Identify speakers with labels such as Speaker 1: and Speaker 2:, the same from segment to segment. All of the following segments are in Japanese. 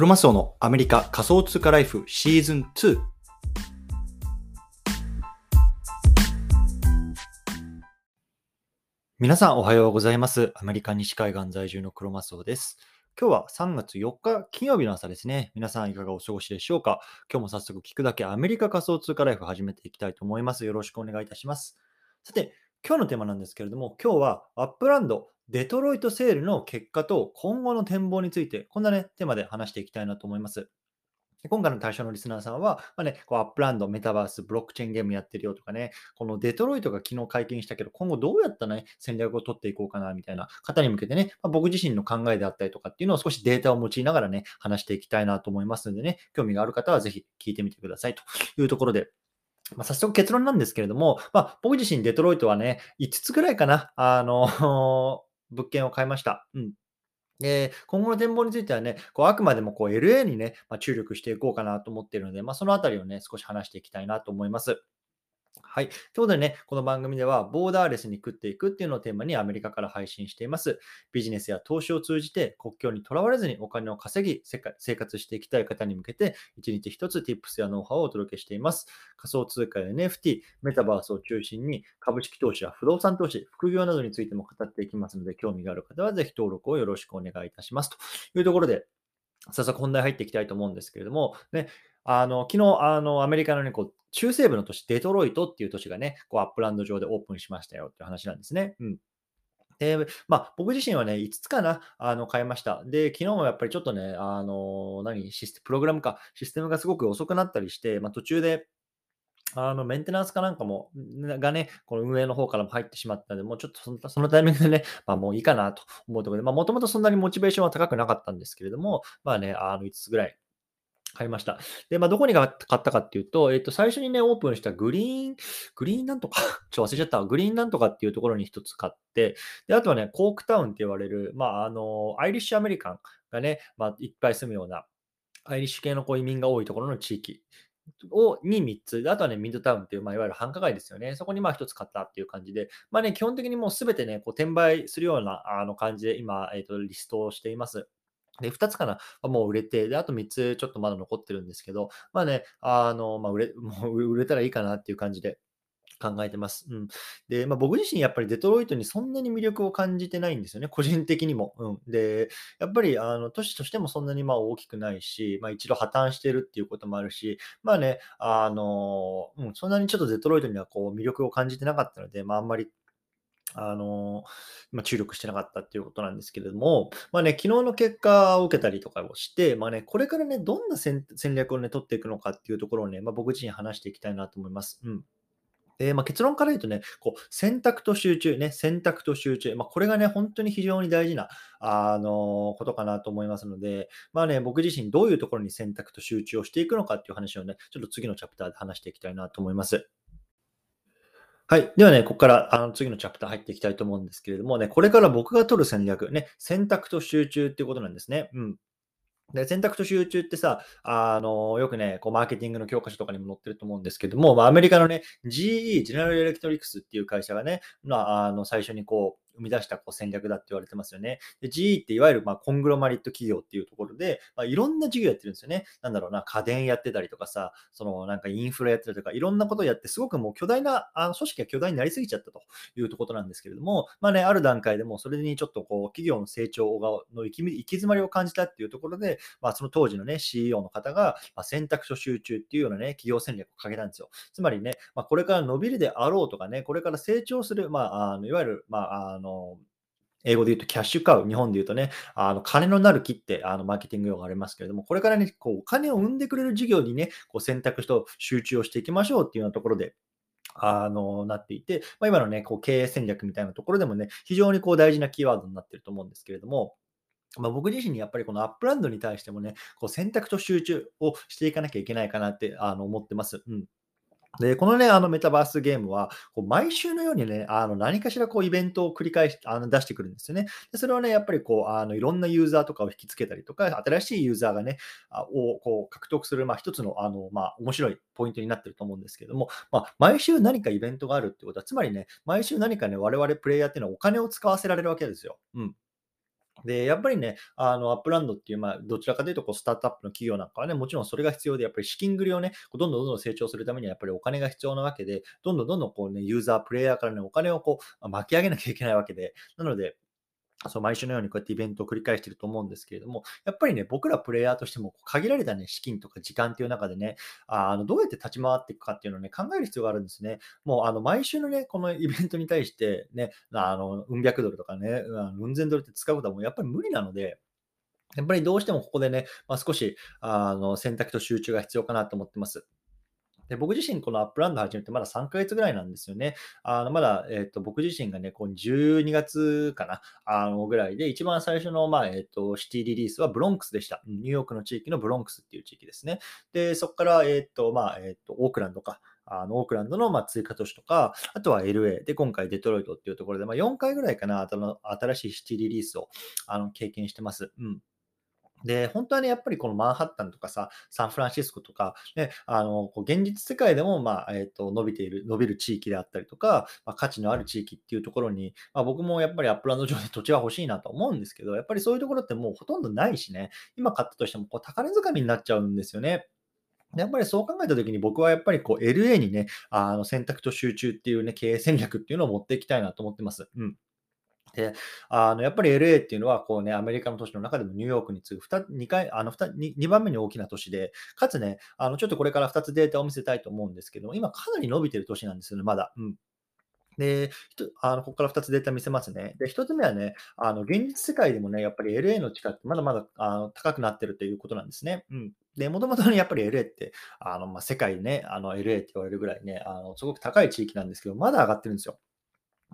Speaker 1: クロマスオのアメリカ仮想通貨ライフシーズン2。皆さんおはようございます。アメリカ西海岸在住のクロマスオです。今日は3月4日金曜日の朝ですね。皆さんいかがお過ごしでしょうか？今日も早速聞くだけアメリカ仮想通貨ライフ始めていきたいと思います。よろしくお願いいたします。さて、今日のテーマなんですけれども、今日は Upland、デトロイトセールの結果と今後の展望について、こんなね、テーマで話していきたいなと思います。今回の対象のリスナーさんは、まあね、こう Upland、メタバース、ブロックチェーンゲームやってるよとかね、このデトロイトが昨日解禁したけど、今後どうやったらね、戦略を取っていこうかなみたいな方に向けてね、まあ僕自身の考えであったりとかっていうのを少しデータを用いながらね、話していきたいなと思いますのでね、興味がある方はぜひ聞いてみてくださいというところで、まあ、早速結論なんですけれども、まあ、僕自身デトロイトはね、5つぐらいかな、あの、物件を買いました。うん。で、今後の展望についてはね、こうあくまでもこう LA にね、まあ、注力していこうかなと思っているので、まあ、そのあたりをね、少し話していきたいなと思います。はい。ということでね、この番組では、ボーダーレスに食っていくっていうのをテーマにアメリカから配信しています。ビジネスや投資を通じて国境にとらわれずにお金を稼ぎ、生活していきたい方に向けて、一日一つ Tips やノウハウをお届けしています。仮想通貨や NFT、メタバースを中心に株式投資や不動産投資、副業などについても語っていきますので、興味がある方はぜひ登録をよろしくお願いいたします。というところで、早速本題入っていきたいと思うんですけれども、ね、あの昨日あのアメリカの、ね、こう中西部の都市、デトロイトっていう都市がね、こう Upland 上でオープンしましたよっていう話なんですね。うん。で、まあ、僕自身はね、5つかな、あの、買いました。で、昨日もやっぱりちょっとね、あの、何、システプログラムか、システムがすごく遅くなったりして、まあ、途中で、あの、メンテナンスかなんかも、がね、この運営の方からも入ってしまったので、もうちょっとそのそのタイミングでね、まあもういいかなと思うところで、まあもともとそんなにモチベーションは高くなかったんですけれども、まあね、あの5つぐらい買いました。で、まあ、どこに買ったかっていうと、えっと、最初にね、オープンしたグリーン、グリーンなんとか、ちょっと忘れちゃった。グリーンなんとかっていうところに一つ買って、で、あとはね、コークタウンって言われる、まあ、あの、アイリッシュアメリカンがね、まあ、いっぱい住むような、アイリッシュ系のこう移民が多いところの地域をに3つ、あとはね、ミッドタウンっていう、まあ、いわゆる繁華街ですよね。そこにまあ1つ買ったっていう感じで、まあね、基本的にもうすべてね、こう転売するようなあの感じで今、えっと、リストをしています。で、2つかな、もう売れて、で、あと3つちょっとまだ残ってるんですけど、まあね、あの、まあ、売れ、もう売れたらいいかなっていう感じで。考えてます。うん。で、まあ、僕自身やっぱりデトロイトにそんなに魅力を感じてないんですよね、個人的にも。うん。で、やっぱりあの都市としてもそんなにまあ大きくないし、まあ、一度破綻してるっていうこともあるし、まあね、あの、うん、そんなにちょっとデトロイトにはこう魅力を感じてなかったので、まあ、あんまりあの、まあ、注力してなかったっていうことなんですけれども、まあね、昨日の結果を受けたりとかをして、まあね、これからね、どんな戦略をね、取っていくのかっていうところをね、まあ、僕自身話していきたいなと思います。うん。で、まあ、結論から言うとね、こう選択と集中、ね、選択と集中、まあ、これがね、本当に非常に大事な、あのことかなと思いますので、まあね、僕自身どういうところに選択と集中をしていくのかっていう話をね、ちょっと次のチャプターで話していきたいなと思います。はい。ではね、ここからあの次のチャプター入っていきたいと思うんですけれどもね、これから僕が取る戦略、ね、選択と集中っていうことなんですね。うん。で、選択と集中ってさ、あの、よくね、こう、マーケティングの教科書とかにも載ってると思うんですけども、まあ、アメリカのね、GE、ジェネラルエレクトリックスっていう会社がね、まあ、あの、最初にこう、生み出したこう戦略だって言われてますよね。GE っていわゆるまコングロマリット企業っていうところで、まあ、いろんな事業やってるんですよね。なんだろうな、家電やってたりとかさ、そのなんかインフラやってたりとか、いろんなことをやって、すごくもう巨大な、あの組織が巨大になりすぎちゃったというとことなんですけれども、まあね、ある段階でもそれにちょっとこう、企業の成長がの行き行き詰まりを感じたっていうところで、まあその当時のね、CEO の方が、ま、選択と集中っていうようなね、企業戦略をかけたんですよ。つまりね、まあ、これから伸びるであろうとかね、これから成長する、まあ、あのいわゆる、ま、あの、英語で言うとキャッシュカウ、日本で言うとね、あの金のなる木ってあのマーケティング用がありますけれども、これからね、こうお金を生んでくれる事業にね、こう選択肢と集中をしていきましょうっていうようなところで、あのなっていて、まあ、今のね、こう経営戦略みたいなところでもね、非常にこう大事なキーワードになってると思うんですけれども、まあ、僕自身にやっぱりこのアップランドに対してもね、こう選択と集中をしていかなきゃいけないかなってあの思ってます。うん。で、このね、あのメタバースゲームは、こう毎週のようにね、あの何かしらこうイベントを繰り返しあの出してくるんですよね。でそれはね、やっぱりこうあのいろんなユーザーとかを引きつけたりとか、新しいユーザーがね、あをこう獲得する、まあ、一つのあの、まあ、面白いポイントになってると思うんですけども、まあ、毎週何かイベントがあるってことは、つまりね、毎週何かね、我々プレイヤーっていうのはお金を使わせられるわけですよ。うん。で、やっぱりね、あの、アップランドっていう、まあ、どちらかというと、こう、スタートアップの企業なんかはね、もちろんそれが必要で、やっぱり資金繰りをね、どんどんどんどん成長するためには、やっぱりお金が必要なわけで、どんどんどんどんこうね、ユーザー、プレイヤーからね、お金をこう、巻き上げなきゃいけないわけで、なので、そう、毎週のようにこうやってイベントを繰り返していると思うんですけれども、やっぱりね、僕らプレイヤーとしても、限られたね、資金とか時間っていう中でね、あの、どうやって立ち回っていくかっていうのをね、考える必要があるんですね。もう、あの、毎週のね、このイベントに対してね、あの、うん百ドルとかね、うんうん千ドルって使うことはもうやっぱり無理なので、やっぱりどうしてもここでね、まあ、少し、あの、選択と集中が必要かなと思ってます。で、僕自身このアップランド始めてまだ3ヶ月ぐらいなんですよね。あの、まだ、えっと、僕自身がね、こう12月かな、あの、ぐらいで、一番最初の、まあ、えっと、シティリリースはブロンクスでした。ニューヨークの地域のブロンクスっていう地域ですね。で、そこから、えっと、まあ、えっと、オークランドか、あの、オークランドの、ま、追加都市とか、あとは LA で、今回デトロイトっていうところで、まあ、4回ぐらいかな、新しいシティリリースを、あの、経験してます。うん。で、本当はね、やっぱりこのマンハッタンとかさ、サンフランシスコとか、ね、あの、こう現実世界でも、まあ、えっと、伸びている伸びる地域であったりとか、まあ、価値のある地域っていうところに、まあ、僕もやっぱりアップランド上で土地は欲しいなと思うんですけど、やっぱりそういうところってもうほとんどないしね、今買ったとしてもこう高値掴みになっちゃうんですよね。やっぱりそう考えたときに僕はやっぱりこう LA にね、あの選択と集中っていうね、経営戦略っていうのを持っていきたいなと思ってます。うん。で、あの、やっぱり LA っていうのは、こうね、アメリカの都市の中でもニューヨークに次ぐ2、2回、あの、2、2, 番目に大きな都市で、かつね、あの、ちょっとこれから2つデータを見せたいと思うんですけども、今かなり伸びてる都市なんですよね、まだ。うん。で、あの、ここから2つデータ見せますね。で、1つ目はね、あの、現実世界でもね、やっぱり LA の地価ってまだまだ、あの、高くなってるということなんですね。うん。で、もともとね、やっぱり LA って、あの、まあ、世界ね、あの、LA って言われるぐらいね、あの、すごく高い地域なんですけど、まだ上がってるんですよ。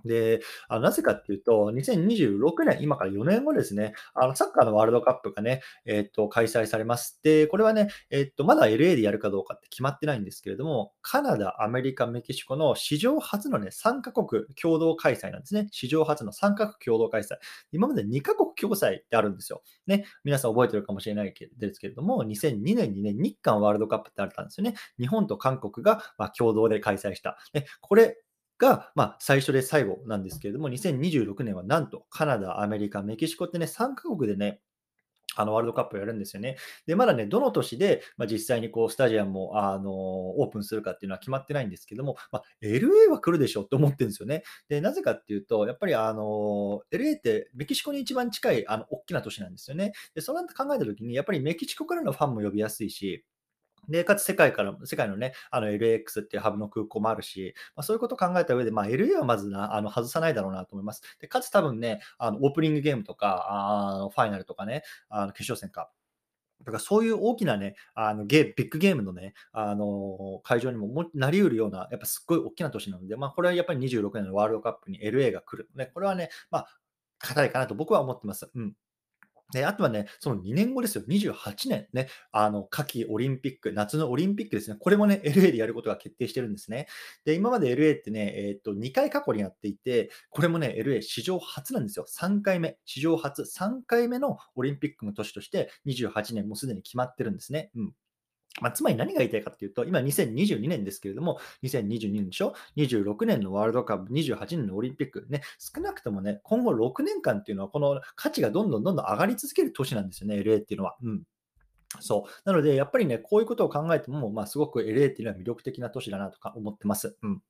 Speaker 1: で、あ、なぜかっていうと、2026年、今から4年後ですね、あの、サッカーのワールドカップがね、えっと、開催されます。で、これはね、えっと、まだ LA でやるかどうかって決まってないんですけれども、カナダ、アメリカ、メキシコの史上初のね、3カ国共同開催なんですね。史上初の3カ国共同開催。今まで2カ国共催ってあるんですよ。ね、皆さん覚えてるかもしれないですけれども、2002年にね、日韓ワールドカップってあったんですよね。日本と韓国が、ま、共同で開催した。ね、これ、が、まあ、最初で最後なんですけれども、2026年はなんとカナダ、アメリカ、メキシコってね、3カ国でね、あのワールドカップをやるんですよね。で、まだね、どの年で、まあ、実際にこうスタジアムもあのオープンするかっていうのは決まってないんですけども、まあ、LA は来るでしょって思ってるんですよね。で、なぜかっていうと、やっぱりあの LA ってメキシコに一番近いあの大きな都市なんですよね。で、そうなって考えたときに、やっぱりメキシコからのファンも呼びやすいし、で、かつ世界から、世界のね、あの LAX っていうハブの空港もあるし、まあ、そういうことを考えた上で、まあ、LA はまずな、あの、外さないだろうなと思います。で、かつ多分ね、あの、オープニングゲームとか、あの、ファイナルとかね、あの、決勝戦か。だからそういう大きなね、あのゲビッグゲームのね、あの会場にももなり得るような、やっぱすっごい大きな都市なので、まあ、これはやっぱり26年のワールドカップに LA が来る。ね、これはね、まあ、硬いかなと僕は思ってます。うん。で、あとはね、その2年後ですよ、28年ね、あの、夏季オリンピック、夏のオリンピックですね、これもね、LA でやることが決定してるんですね。で、今まで LA ってね、えっと、2回過去にやっていて、これもね、LA 史上初なんですよ。3回目、史上初、3回目のオリンピックの年として、28年もうすでに決まってるんですね。うん。まあ、つまり何が言いたいかっていうと、今2022年ですけれども、2022年でしょ ?26 年のワールドカップ、28年のオリンピック、ね、少なくともね、今後6年間っていうのは、この価値がどんどんどんどん上がり続ける年なんですよね、LA っていうのは。うん。そう。なので、やっぱりね、こういうことを考えても、まあ、すごく LA っていうのは魅力的な都市だなとか思ってます。うん。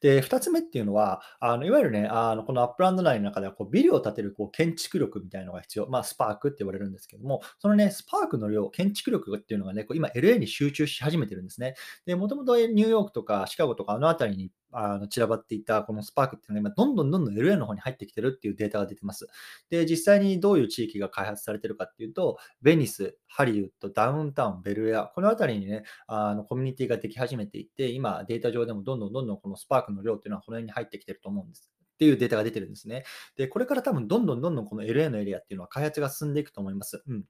Speaker 1: で、2つ目っていうのは、あのいわゆるね、あのこのアップランド内の中ではこうビルを建てるこう建築力みたいなのが必要。まあ、スパークって言われるんですけども、そのね、スパークの量、建築力っていうのがね、こう今 LA に集中し始めてるんですね。で、もともとニューヨークとかシカゴとかあの辺りにあの散らばっていたこのスパークっていうのが今、どんどんどんどん LA の方に入ってきてるっていうデータが出てます。で、実際にどういう地域が開発されてるかっていうと、ベニス、ハリウッド、ダウンタウン、ベルエア、この辺りにね、あのコミュニティができ始めていて、今、データ上でもどんどんどんどんこのスパークの量っていうのはこの辺に入ってきてると思うんです。っていうデータが出てるんですね。で、これから多分どんどんどんどんこの LA のエリアっていうのは開発が進んでいくと思います。うん。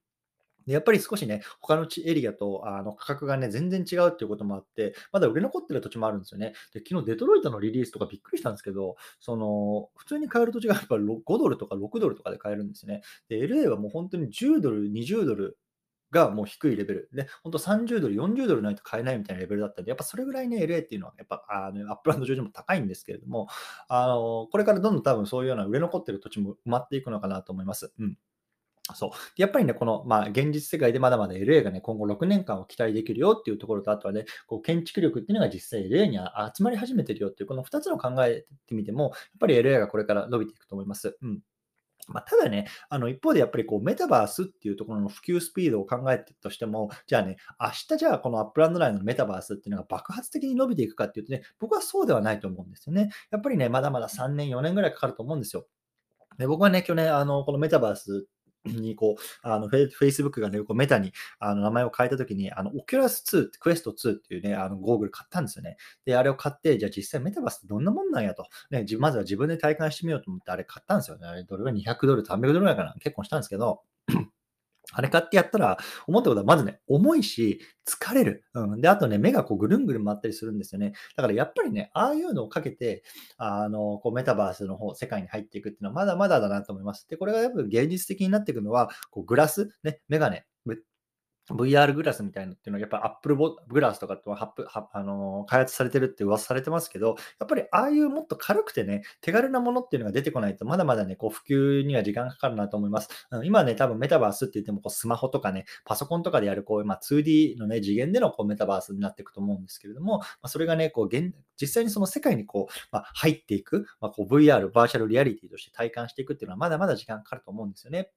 Speaker 1: で、やっぱり少しね、他のエリアとあの価格がね、全然違うっていうこともあって、まだ売れ残ってる土地もあるんですよね。で、昨日デトロイトのリリースとかびっくりしたんですけど、その、普通に買える土地がやっぱ5ドルとか6ドルとかで買えるんですね。で、LA はもう本当に10ドル、20ドルがもう低いレベルで、本当30ドル、40ドルないと買えないみたいなレベルだったんで、やっぱそれぐらいね、LA っていうのは、やっぱあのアップランド上でも高いんですけれども、あのこれからどんどん多分そういうような売れ残ってる土地も埋まっていくのかなと思います。うんそう。やっぱりね、この、まあ、現実世界でまだまだ LA がね、今後6年間を期待できるよっていうところと、あとはね、こう建築力っていうのが実際 LA に集まり始めてるよっていう、この2つの考えてみても、やっぱり LA がこれから伸びていくと思います。うん。まあ、ただね、あの一方でやっぱりこうメタバースっていうところの普及スピードを考えてとしても、じゃあね、明日じゃあこのアップランド内のメタバースっていうのが爆発的に伸びていくかっていうとね、僕はそうではないと思うんですよね。やっぱりね、まだまだ3年、4年ぐらいかかると思うんですよ。で僕はね、去年、あの、このメタバースにこう、あのフェイスブックがね、こうメタにあの名前を変えたときに、あの、オキュラス2、クエスト2っていうね、あのゴーグル買ったんですよね。で、あれを買って、じゃあ実際メタバースってどんなもんなんやと。ね、まずは自分で体感してみようと思って、あれ買ったんですよね。あれ、どれが200ドル、300ドルぐらいかな。結構したんですけど、あれ買ってやったら、思ったことはまずね、重いし、疲れる。うん。で、あとね、目がこうぐるんぐるん回ったりするんですよね。だからやっぱりね、ああいうのをかけて、あの、こうメタバースの方、世界に入っていくっていうのはまだまだだなと思います。で、これがやっぱ現実的になっていくのは、こうグラス、ね、メガネ、VR グラスみたいなっていうのは、やっぱり Apple グラスとかってはあの開発されてるって噂されてますけど、やっぱりああいうもっと軽くてね、手軽なものっていうのが出てこないと、まだまだね、こう普及には時間かかるなと思います。うん、今ね、多分メタバースって言っても、こうスマホとかね、パソコンとかでやるこう、まあ、2D のね、次元でのこうメタバースになっていくと思うんですけれども、まあ、それがね、こう現実際にその世界にこう、まあ、入っていく、まあ、こう VR、バーチャルリアリティとして体感していくっていうのは、まだまだ時間かかると思うんですよね。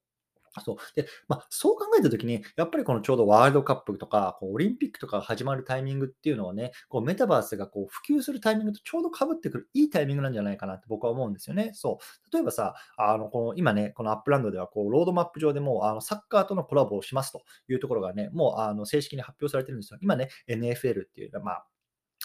Speaker 1: そう。で、まあ、そう考えたときに、やっぱりこのちょうどワールドカップとか、こうオリンピックとかが始まるタイミングっていうのはね、こうメタバースがこう普及するタイミングとちょうど被ってくるいいタイミングなんじゃないかなって僕は思うんですよね。そう。例えばさ、あの、この今ね、このアップランドではこうロードマップ上でもあのサッカーとのコラボをしますというところがね、もうあの正式に発表されてるんですよ。今ね、NFL っていう、まあ、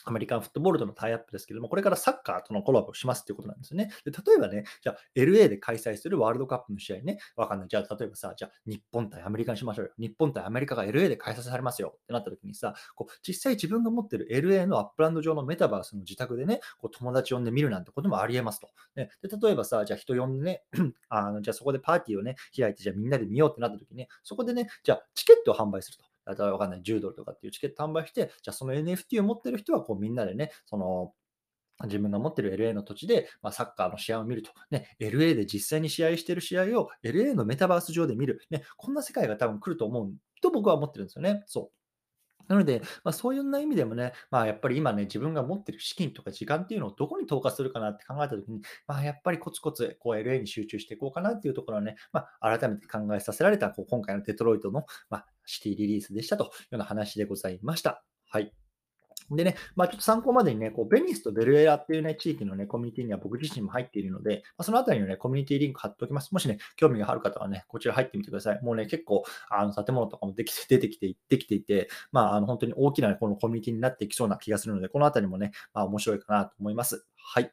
Speaker 1: アメリカンフットボールとのタイアップですけども、これからサッカーとのコラボをしますっていうことなんですよね。で例えばね、じゃあ LA で開催するワールドカップの試合ね、わかんない。じゃあ例えばさ、じゃあ日本対アメリカにしましょうよ。日本対アメリカが LA で開催されますよってなった時にさ、こう実際自分が持ってる LA のアップランド上のメタバースの自宅でね、こう友達呼んで見るなんてこともありえますと。ね、で例えばさ、じゃあ人呼んでね、あのじゃあそこでパーティーをね、開いて、じゃあみんなで見ようってなった時にね、そこでね、じゃあチケットを販売すると。例えばわかんない、10ドルとかっていうチケット販売して、じゃあその NFT を持ってる人はこうみんなでね、その自分が持ってる LA の土地で、まあ、サッカーの試合を見ると。ね、LA で実際に試合してる試合を LA のメタバース上で見る。ね、こんな世界が多分来ると思うと僕は思ってるんですよね。そう。なので、まあ、そういう意味でもね、まあ、やっぱり今ね、自分が持ってる資金とか時間っていうのをどこに投下するかなって考えたときに、まあ、やっぱりコツコツこう LA に集中していこうかなっていうところはね、まあ、改めて考えさせられたこう今回のデトロイトの、まあ、シティリリースでしたというような話でございました。はい。でね、まあ、ちょっと参考までにね、こうベニスとベルエアっていうね、地域のね、コミュニティには僕自身も入っているので、まあ、そのあたりのね、コミュニティリンク貼っておきます。もしね、興味がある方はね、こちら入ってみてください。もうね、結構、あの、建物とかもできて、出てきて、できていて、まあ、あの、本当に大きな、ねこのコミュニティになっていきそうな気がするので、このあたりもね、まあ、面白いかなと思います。はい。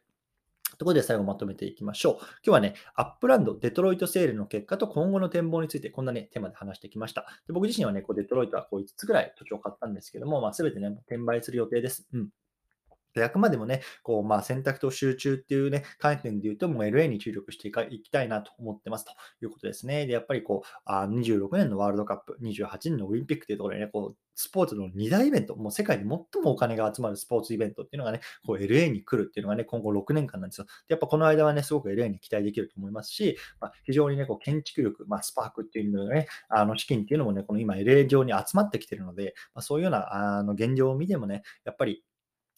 Speaker 1: ところで最後まとめていきましょう。今日はね、アップランド、デトロイトセールの結果と今後の展望についてこんなね、テーマで話してきました。で僕自身はね、こうデトロイトはこう5つぐらい土地を買ったんですけども、まあ、全てね、転売する予定です。うん。であくまでもね、こうまあ、選択と集中っていうね、観点で言うと、もう LA に注力していきたいなと思ってますということですね。で、やっぱりこう、あ26年のワールドカップ、28年のオリンピックというところでね、こう、スポーツの2大イベント、もう世界で最もお金が集まるスポーツイベントっていうのがね、こう LA に来るっていうのがね、今後6年間なんですよ。で、やっぱこの間はね、すごく LA に期待できると思いますし、まあ、非常にね、こう建築力、まあ、スパークっていうのね、あの資金っていうのもね、この今 LA 上に集まってきてるので、まあ、そういうようなあの現状を見てもね、やっぱり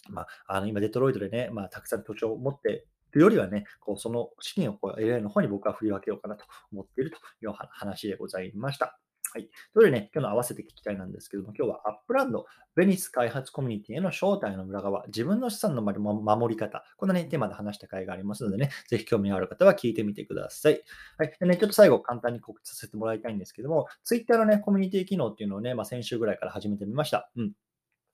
Speaker 1: まあ、あの今、デトロイトでね、まあ、たくさん土地を持っているよりはね、こうその資金をこう LA の方に僕は振り分けようかなと思っているという話でございました。はい。ということでね、今日の合わせて聞きたいなんですけども、今日はアップランド、ベニス開発コミュニティへの招待の裏側、自分の資産の守り方、こんなね、テーマで話した回がありますのでね、ぜひ興味がある方は聞いてみてください。はい。でね、ちょっと最後簡単に告知させてもらいたいんですけども、Twitter のね、コミュニティ機能っていうのをね、まあ、先週ぐらいから始めてみました。うん。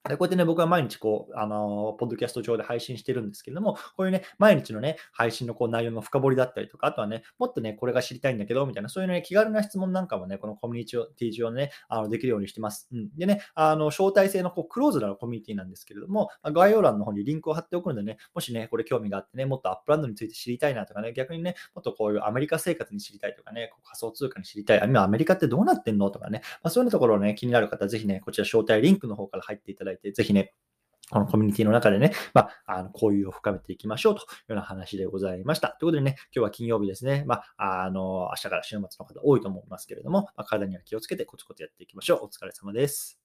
Speaker 1: でこうやってね、僕は毎日こう、あの、ポッドキャスト上で配信してるんですけれども、こういうね、毎日のね、配信のこう内容の深掘りだったりとか、あとはね、もっとね、これが知りたいんだけど、みたいな、そういうね、気軽な質問なんかもね、このコミュニティ上でね、あのできるようにしてます。うん。でね、あの、招待制のこうクローズなコミュニティなんですけれども、概要欄の方にリンクを貼っておくのでね、もしね、これ興味があってね、もっと Upland について知りたいなとかね、逆にね、もっとこういうアメリカ生活に知りたいとかね、こう仮想通貨に知りたい、今アメリカってどうなってんのとかね、まあ、そういうところをね、気になる方、ぜひね、こちら招待リンクの方から入っていただいて、ぜひね、このコミュニティの中でね、まあ、あの交流を深めていきましょうというような話でございました。ということでね、今日は金曜日ですね。まあ、あの、明日から週末の方多いと思いますけれども、まあ、体には気をつけてコツコツやっていきましょう。お疲れ様です。